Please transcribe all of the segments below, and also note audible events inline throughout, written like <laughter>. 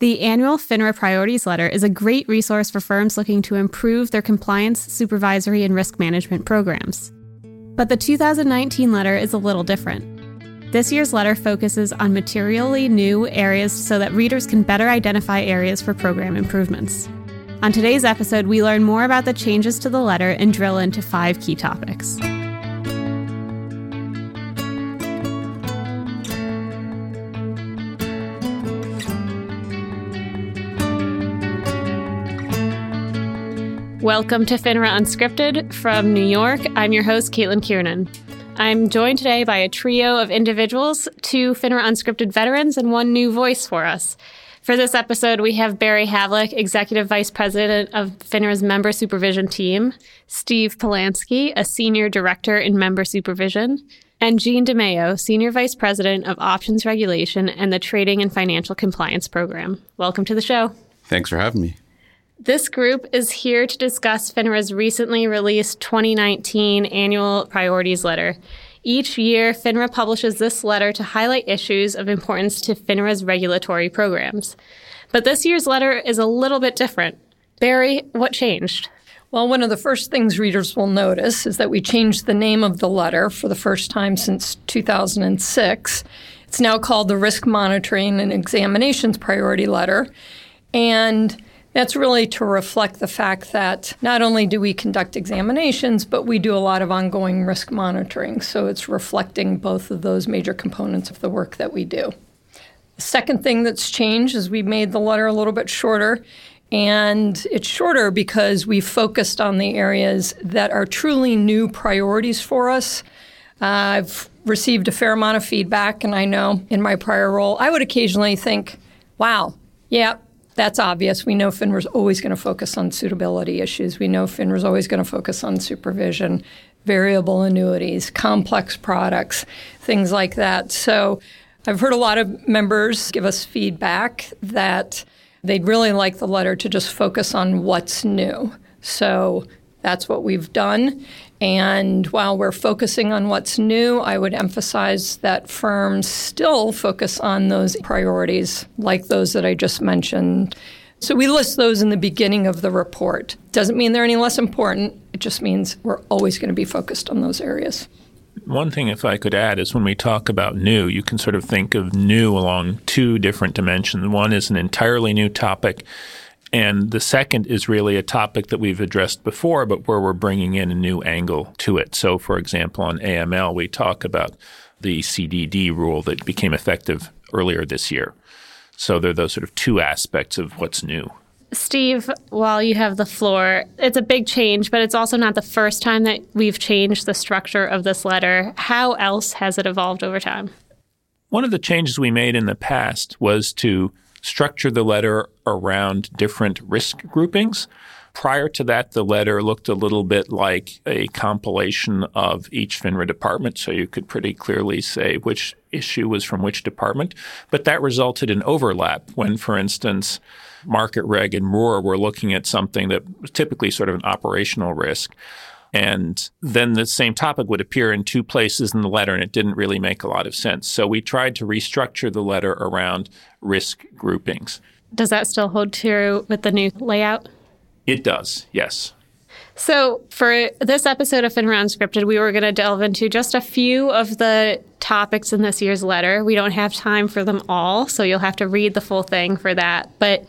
The annual FINRA Priorities Letter is a great resource for firms looking to improve their compliance, supervisory, and risk management programs. But the 2019 letter is a little different. This year's letter focuses on materially new areas so that readers can better identify areas for program improvements. On today's episode, we learn more about the changes to the letter and drill into five key topics. Welcome to FINRA Unscripted from New York. I'm your host, Caitlin Kiernan. I'm joined today by a trio of individuals, two FINRA Unscripted veterans, and one new voice for us. For this episode, we have Bari Havlik, Executive Vice President of FINRA's Member Supervision Team, Steve Polansky, a Senior Director in Member Supervision, and Jean DeMeo, Senior Vice President of Options Regulation and the Trading and Financial Compliance Program. Welcome to the show. Thanks for having me. This group is here to discuss FINRA's recently released 2019 annual priorities letter. Each year, FINRA publishes this letter to highlight issues of importance to FINRA's regulatory programs. But this year's letter is a little bit different. Bari, what changed? Well, one of the first things readers will notice is that we changed the name of the letter for the first time since 2006. It's now called the Risk Monitoring and Examinations Priority Letter. And that's really to reflect the fact that not only do we conduct examinations, but we do a lot of ongoing risk monitoring. So it's reflecting both of those major components of the work that we do. The second thing that's changed is we made the letter a little bit shorter. And it's shorter because we focused on the areas that are truly new priorities for us. Uh, I've received a fair amount of feedback, and I know in my prior role, I would occasionally think, wow, yeah, that's obvious. We know FINRA is always going to focus on suitability issues. We know FINRA is always going to focus on supervision, variable annuities, complex products, things like that. So I've heard a lot of members give us feedback that they'd really like the letter to just focus on what's new. So that's what we've done. And while we're focusing on what's new, I would emphasize that firms still focus on those priorities, like those that I just mentioned. So we list those in the beginning of the report. Doesn't mean they're any less important, it just means we're always going to be focused on those areas. One thing, if I could add, is when we talk about new, you can sort of think of new along two different dimensions. One is an entirely new topic and the second is really a topic that we've addressed before, but where we're bringing in a new angle to it. So, for example, on AML, we talk about the CDD rule that became effective earlier this year. So, there are those sort of two aspects of what's new. Steve, while you have the floor, it's a big change, but it's also not the first time that we've changed the structure of this letter. How else has it evolved over time? One of the changes we made in the past was to structure the letter around different risk groupings. Prior to that, the letter looked a little bit like a compilation of each FINRA department, so you could pretty clearly say which issue was from which department. But that resulted in overlap when, for instance, Market Reg and ROR were looking at something that was typically sort of an operational risk. And then the same topic would appear in two places in the letter, and it didn't really make a lot of sense. So we tried to restructure the letter around risk groupings. Does that still hold true with the new layout? It does, yes. So, for this episode of FINRA Unscripted, we were going to delve into just a few of the topics in this year's letter. We don't have time for them all, so you'll have to read the full thing for that. But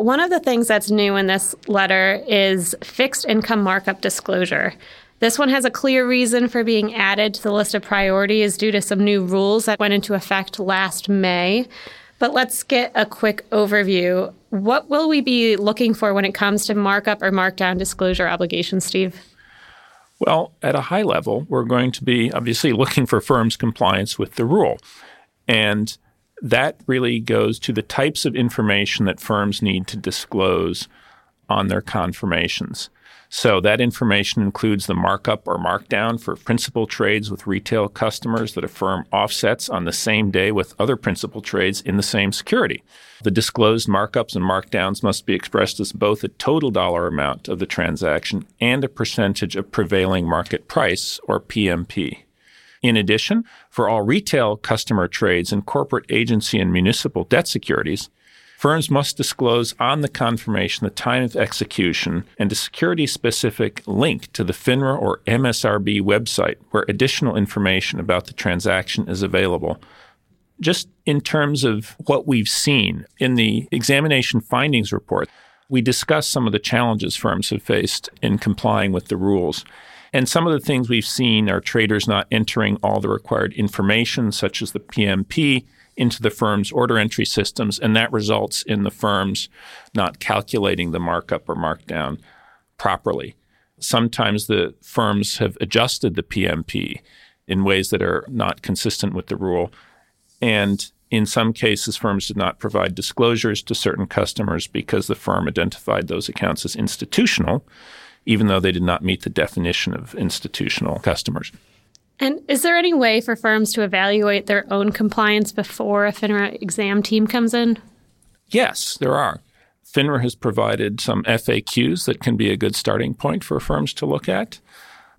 one of the things that's new in this letter is fixed income markup disclosure. This one has a clear reason for being added to the list of priorities due to some new rules that went into effect last May. But let's get a quick overview. What will we be looking for when it comes to markup or markdown disclosure obligations, Steve? Well, at a high level, we're going to be obviously looking for firms' compliance with the rule. And that really goes to the types of information that firms need to disclose on their confirmations. So that information includes the markup or markdown for principal trades with retail customers that a firm offsets on the same day with other principal trades in the same security. The disclosed markups and markdowns must be expressed as both a total dollar amount of the transaction and a percentage of prevailing market price or PMP. In addition, for all retail customer trades and corporate agency and municipal debt securities, Firms must disclose on the confirmation the time of execution and a security specific link to the FINRA or MSRB website where additional information about the transaction is available. Just in terms of what we've seen in the examination findings report, we discuss some of the challenges firms have faced in complying with the rules. And some of the things we've seen are traders not entering all the required information, such as the PMP, into the firm's order entry systems, and that results in the firms not calculating the markup or markdown properly. Sometimes the firms have adjusted the PMP in ways that are not consistent with the rule. And in some cases, firms did not provide disclosures to certain customers because the firm identified those accounts as institutional, even though they did not meet the definition of institutional customers. And is there any way for firms to evaluate their own compliance before a FINRA exam team comes in? Yes, there are. FINRA has provided some FAQs that can be a good starting point for firms to look at.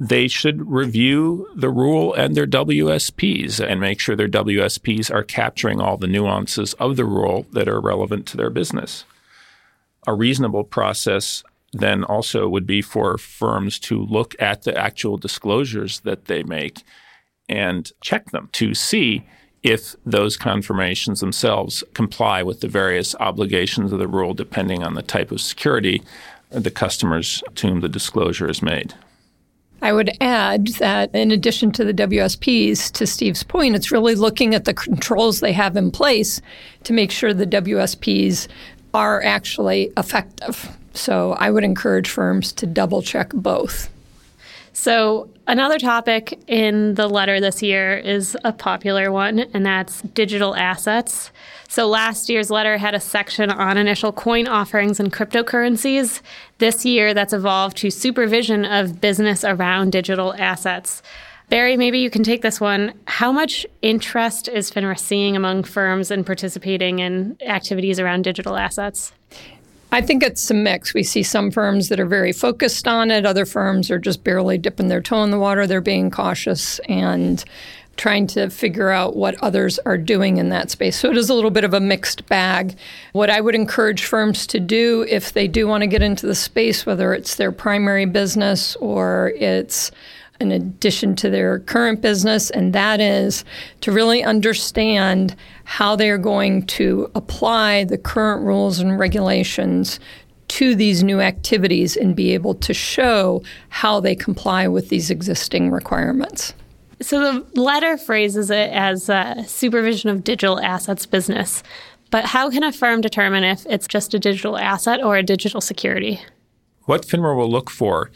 They should review the rule and their WSPs and make sure their WSPs are capturing all the nuances of the rule that are relevant to their business. A reasonable process then also would be for firms to look at the actual disclosures that they make and check them to see if those confirmations themselves comply with the various obligations of the rule depending on the type of security the customers to whom the disclosure is made. I would add that in addition to the WSPs, to Steve's point, it's really looking at the controls they have in place to make sure the WSPs are actually effective. So I would encourage firms to double check both. So, another topic in the letter this year is a popular one, and that's digital assets. So, last year's letter had a section on initial coin offerings and cryptocurrencies. This year, that's evolved to supervision of business around digital assets. Bari, maybe you can take this one. How much interest is FINRA seeing among firms in participating in activities around digital assets? I think it's a mix. We see some firms that are very focused on it, other firms are just barely dipping their toe in the water. They're being cautious and trying to figure out what others are doing in that space. So it is a little bit of a mixed bag. What I would encourage firms to do if they do want to get into the space, whether it's their primary business or it's in addition to their current business, and that is to really understand how they are going to apply the current rules and regulations to these new activities and be able to show how they comply with these existing requirements. So the letter phrases it as a supervision of digital assets business. But how can a firm determine if it's just a digital asset or a digital security? What FINRA will look for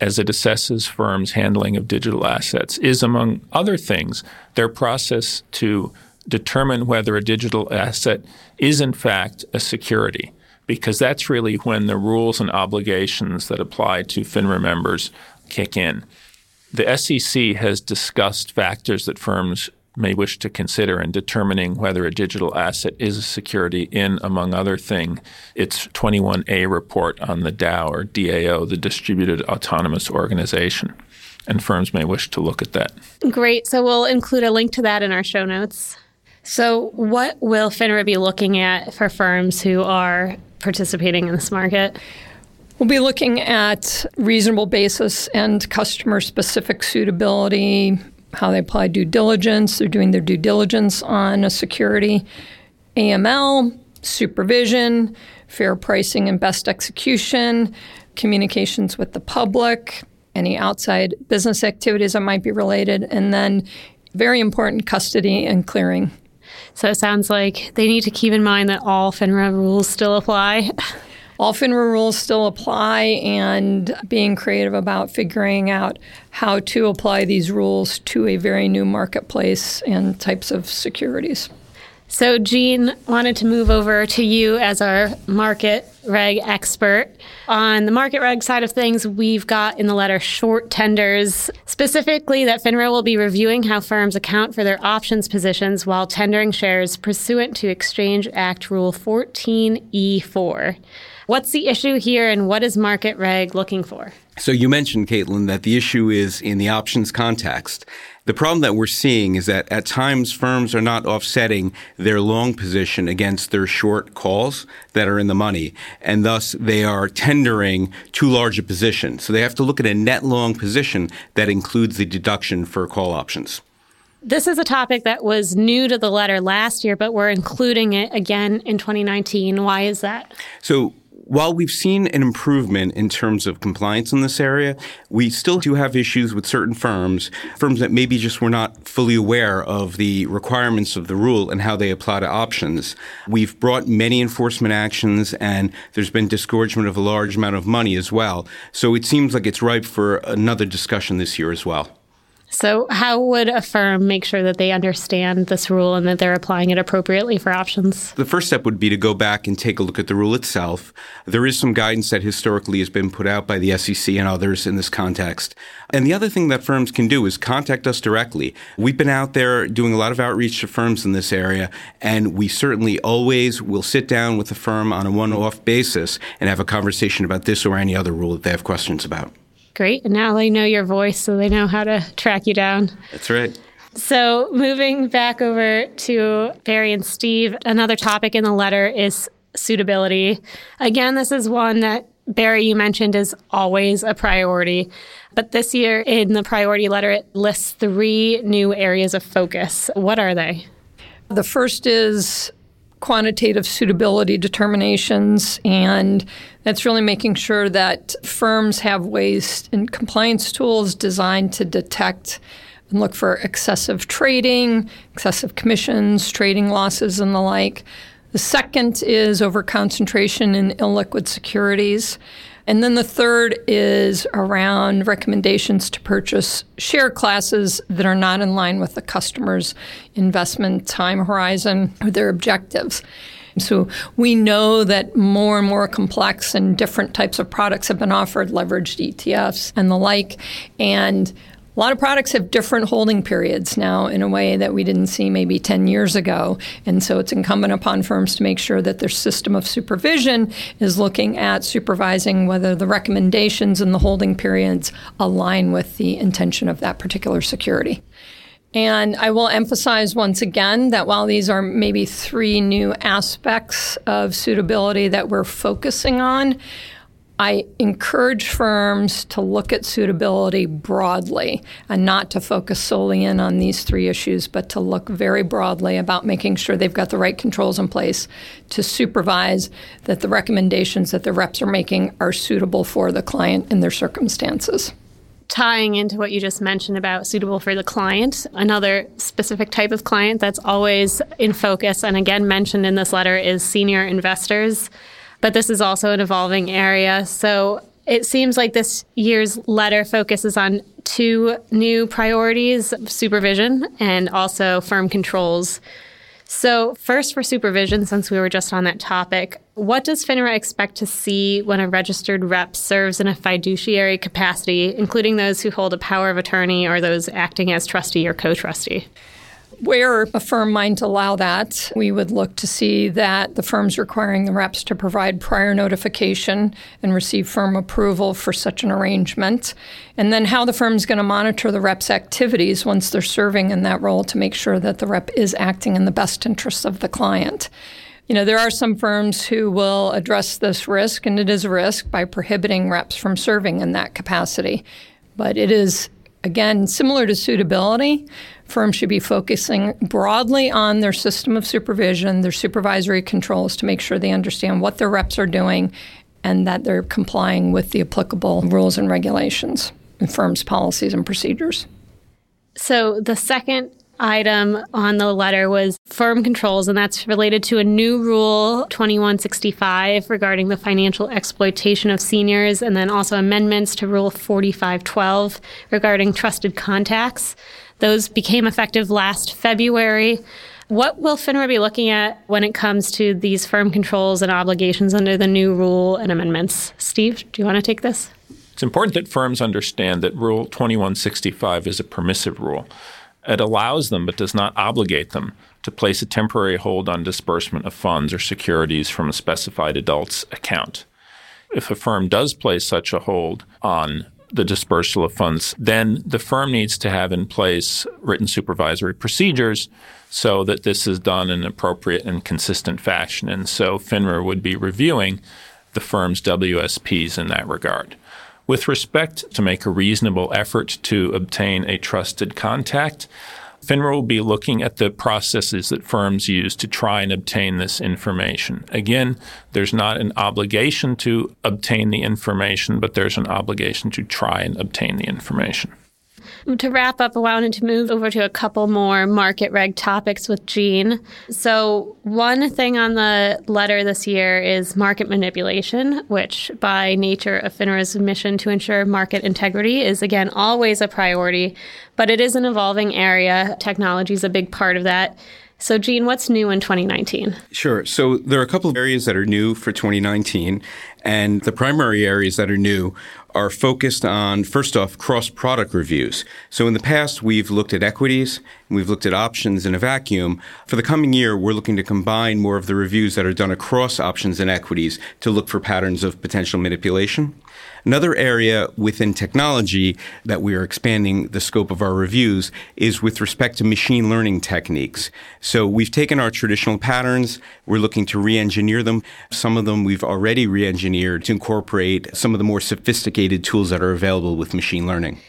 as it assesses firms' handling of digital assets is, among other things, their process to determine whether a digital asset is, in fact, a security, because that's really when the rules and obligations that apply to FINRA members kick in. The SEC has discussed factors that firms may wish to consider in determining whether a digital asset is a security in, among other things, its 21A report on the DAO or DAO, the Distributed Autonomous Organization. And firms may wish to look at that. Great. So we'll include a link to that in our show notes. So, what will FINRA be looking at for firms who are participating in this market? We'll be looking at reasonable basis and customer specific suitability, how they apply due diligence. They're doing their due diligence on a security, AML, supervision, fair pricing and best execution, communications with the public, any outside business activities that might be related, and then very important custody and clearing. So it sounds like they need to keep in mind that all FINRA rules still apply. <laughs> all FINRA rules still apply and being creative about figuring out how to apply these rules to a very new marketplace and types of securities. So, Jean wanted to move over to you as our market reg expert. On the market reg side of things, we've got in the letter short tenders, specifically that FINRA will be reviewing how firms account for their options positions while tendering shares pursuant to Exchange Act Rule 14E4. What's the issue here, and what is Market Reg looking for? So, you mentioned, Caitlin, that the issue is in the options context. The problem that we're seeing is that at times firms are not offsetting their long position against their short calls that are in the money, and thus they are tendering too large a position. So they have to look at a net long position that includes the deduction for call options. This is a topic that was new to the letter last year, but we're including it again in 2019. Why is that? So while we've seen an improvement in terms of compliance in this area, we still do have issues with certain firms, firms that maybe just were not fully aware of the requirements of the rule and how they apply to options. We've brought many enforcement actions and there's been disgorgement of a large amount of money as well. So it seems like it's ripe for another discussion this year as well. So, how would a firm make sure that they understand this rule and that they're applying it appropriately for options? The first step would be to go back and take a look at the rule itself. There is some guidance that historically has been put out by the SEC and others in this context. And the other thing that firms can do is contact us directly. We've been out there doing a lot of outreach to firms in this area, and we certainly always will sit down with the firm on a one off basis and have a conversation about this or any other rule that they have questions about. Great. And now they know your voice, so they know how to track you down. That's right. So, moving back over to Bari and Steve, another topic in the letter is suitability. Again, this is one that Bari, you mentioned, is always a priority. But this year in the priority letter, it lists three new areas of focus. What are they? The first is quantitative suitability determinations, and that's really making sure that firms have ways and compliance tools designed to detect and look for excessive trading, excessive commissions, trading losses, and the like. The second is over concentration in illiquid securities. And then the third is around recommendations to purchase share classes that are not in line with the customer's investment time horizon or their objectives. So we know that more and more complex and different types of products have been offered, leveraged ETFs and the like. And a lot of products have different holding periods now in a way that we didn't see maybe 10 years ago. And so it's incumbent upon firms to make sure that their system of supervision is looking at supervising whether the recommendations and the holding periods align with the intention of that particular security. And I will emphasize once again that while these are maybe three new aspects of suitability that we're focusing on, I encourage firms to look at suitability broadly and not to focus solely in on these three issues, but to look very broadly about making sure they've got the right controls in place to supervise that the recommendations that the reps are making are suitable for the client in their circumstances. Tying into what you just mentioned about suitable for the client, another specific type of client that's always in focus and again mentioned in this letter is senior investors but this is also an evolving area. So it seems like this year's letter focuses on two new priorities supervision and also firm controls. So, first for supervision, since we were just on that topic, what does FINRA expect to see when a registered rep serves in a fiduciary capacity, including those who hold a power of attorney or those acting as trustee or co trustee? Where a firm might allow that, we would look to see that the firm's requiring the reps to provide prior notification and receive firm approval for such an arrangement. And then how the firm's going to monitor the rep's activities once they're serving in that role to make sure that the rep is acting in the best interests of the client. You know, there are some firms who will address this risk, and it is a risk, by prohibiting reps from serving in that capacity. But it is, again, similar to suitability firms should be focusing broadly on their system of supervision, their supervisory controls to make sure they understand what their reps are doing and that they're complying with the applicable rules and regulations and firms' policies and procedures. So the second item on the letter was firm controls, and that's related to a new rule 2165 regarding the financial exploitation of seniors, and then also amendments to Rule 4512 regarding trusted contacts. Those became effective last February. What will FINRA be looking at when it comes to these firm controls and obligations under the new rule and amendments? Steve, do you want to take this? It's important that firms understand that Rule 2165 is a permissive rule. It allows them, but does not obligate them, to place a temporary hold on disbursement of funds or securities from a specified adult's account. If a firm does place such a hold on the dispersal of funds, then the firm needs to have in place written supervisory procedures so that this is done in an appropriate and consistent fashion. And so FINRA would be reviewing the firm's WSPs in that regard. With respect to make a reasonable effort to obtain a trusted contact, FINRA will be looking at the processes that firms use to try and obtain this information. Again, there's not an obligation to obtain the information, but there's an obligation to try and obtain the information. To wrap up, I wanted to move over to a couple more market reg topics with Jean. So, one thing on the letter this year is market manipulation, which, by nature of FINRA's mission to ensure market integrity, is again always a priority, but it is an evolving area. Technology is a big part of that. So, Jean, what's new in 2019? Sure. So, there are a couple of areas that are new for 2019. And the primary areas that are new are focused on, first off, cross product reviews. So, in the past, we've looked at equities, we've looked at options in a vacuum. For the coming year, we're looking to combine more of the reviews that are done across options and equities to look for patterns of potential manipulation. Another area within technology that we are expanding the scope of our reviews is with respect to machine learning techniques. So we've taken our traditional patterns, we're looking to re engineer them. Some of them we've already re engineered to incorporate some of the more sophisticated tools that are available with machine learning.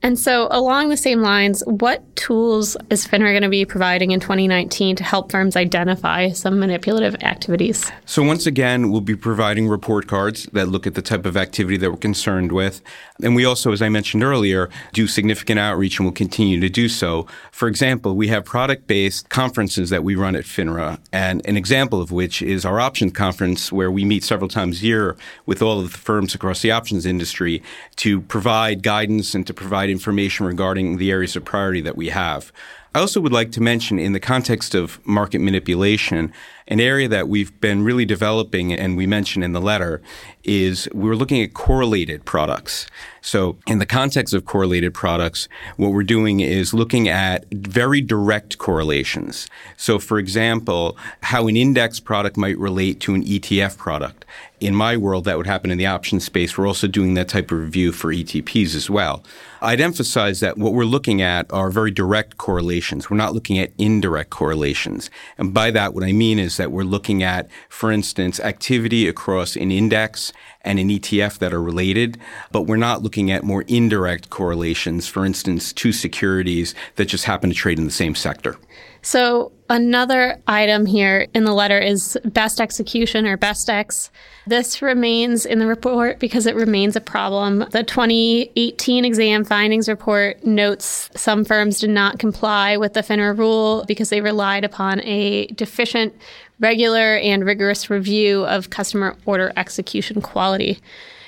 And so, along the same lines, what tools is FINRA going to be providing in 2019 to help firms identify some manipulative activities? So, once again, we'll be providing report cards that look at the type of activity that we're concerned with. And we also, as I mentioned earlier, do significant outreach and will continue to do so. For example, we have product based conferences that we run at FINRA, and an example of which is our options conference, where we meet several times a year with all of the firms across the options industry to provide guidance and to provide provide information regarding the areas of priority that we have. I also would like to mention, in the context of market manipulation, an area that we've been really developing, and we mentioned in the letter, is we're looking at correlated products. So, in the context of correlated products, what we're doing is looking at very direct correlations. So, for example, how an index product might relate to an ETF product. In my world, that would happen in the options space. We're also doing that type of review for ETPs as well. I'd emphasize that what we're looking at are very direct correlations. We're not looking at indirect correlations. And by that, what I mean is that we're looking at, for instance, activity across an index and an ETF that are related, but we're not looking at more indirect correlations, for instance, two securities that just happen to trade in the same sector. So, another item here in the letter is best execution or best X. This remains in the report because it remains a problem. The 2018 exam findings report notes some firms did not comply with the FINRA rule because they relied upon a deficient regular and rigorous review of customer order execution quality.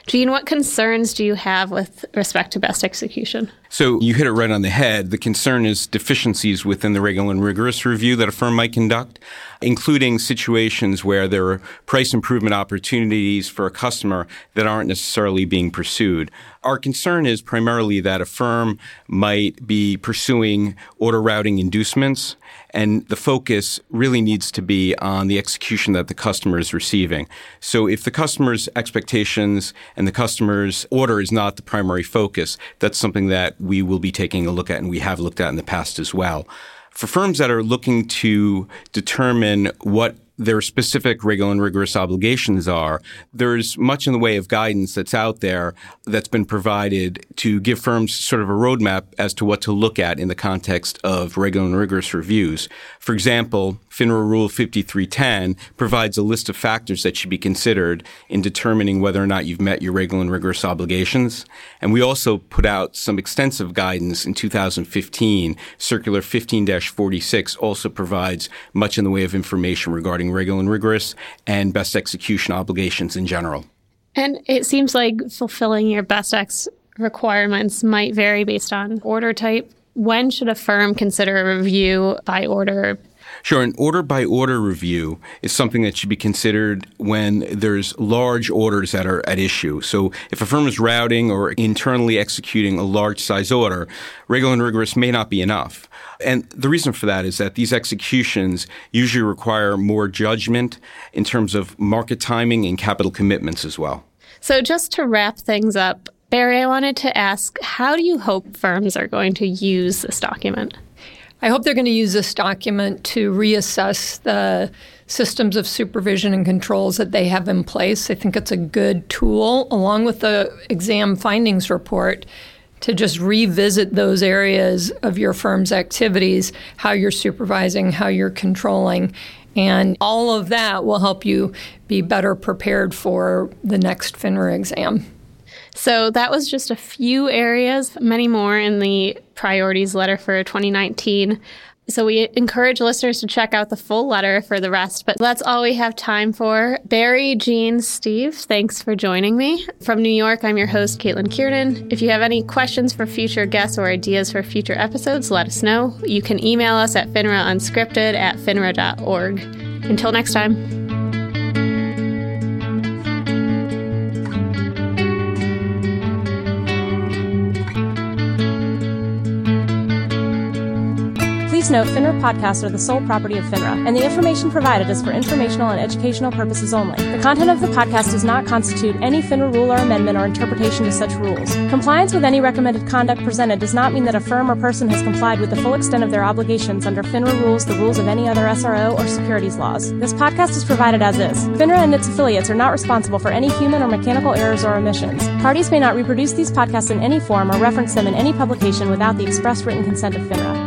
Jean, what concerns do you have with respect to best execution? So you hit it right on the head. The concern is deficiencies within the regular and rigorous review that a firm might conduct, including situations where there are price improvement opportunities for a customer that aren't necessarily being pursued. Our concern is primarily that a firm might be pursuing order routing inducements and the focus really needs to be on the execution that the customer is receiving. So if the customer's expectations and the customer's order is not the primary focus, that's something that we will be taking a look at and we have looked at in the past as well. For firms that are looking to determine what their specific regular and rigorous obligations are, there's much in the way of guidance that's out there that's been provided to give firms sort of a roadmap as to what to look at in the context of regular and rigorous reviews. For example, FINRA Rule 5310 provides a list of factors that should be considered in determining whether or not you've met your regular and rigorous obligations. And we also put out some extensive guidance in 2015. Circular 15 46 also provides much in the way of information regarding regular and rigorous and best execution obligations in general. And it seems like fulfilling your best ex requirements might vary based on order type. When should a firm consider a review by order Sure. An order by order review is something that should be considered when there's large orders that are at issue. So if a firm is routing or internally executing a large size order, regular and rigorous may not be enough. And the reason for that is that these executions usually require more judgment in terms of market timing and capital commitments as well. So just to wrap things up, Bari, I wanted to ask how do you hope firms are going to use this document? I hope they're going to use this document to reassess the systems of supervision and controls that they have in place. I think it's a good tool, along with the exam findings report, to just revisit those areas of your firm's activities, how you're supervising, how you're controlling. And all of that will help you be better prepared for the next FINRA exam. So that was just a few areas, many more in the priorities letter for 2019. So we encourage listeners to check out the full letter for the rest, but that's all we have time for. Bari, Jean, Steve, thanks for joining me. From New York, I'm your host, Caitlin Kiernan. If you have any questions for future guests or ideas for future episodes, let us know. You can email us at finraunscripted at finra.org. Until next time. Note FINRA podcasts are the sole property of FINRA, and the information provided is for informational and educational purposes only. The content of the podcast does not constitute any FINRA rule or amendment or interpretation to such rules. Compliance with any recommended conduct presented does not mean that a firm or person has complied with the full extent of their obligations under FINRA rules, the rules of any other SRO, or securities laws. This podcast is provided as is. FINRA and its affiliates are not responsible for any human or mechanical errors or omissions. Parties may not reproduce these podcasts in any form or reference them in any publication without the express written consent of FINRA.